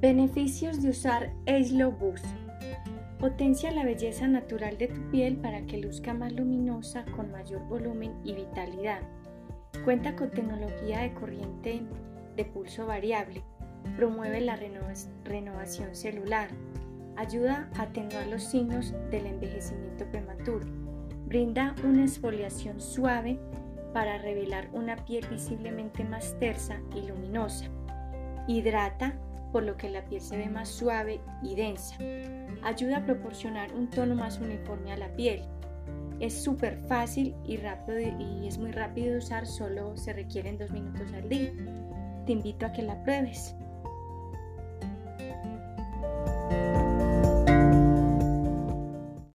Beneficios de usar Slow Boost. Potencia la belleza natural de tu piel para que luzca más luminosa, con mayor volumen y vitalidad. Cuenta con tecnología de corriente de pulso variable. Promueve la renovación celular. Ayuda a atenuar los signos del envejecimiento prematuro. Brinda una exfoliación suave para revelar una piel visiblemente más tersa y luminosa. Hidrata por lo que la piel se ve más suave y densa. Ayuda a proporcionar un tono más uniforme a la piel. Es súper fácil y, rápido y es muy rápido de usar, solo se requieren dos minutos al día. Te invito a que la pruebes.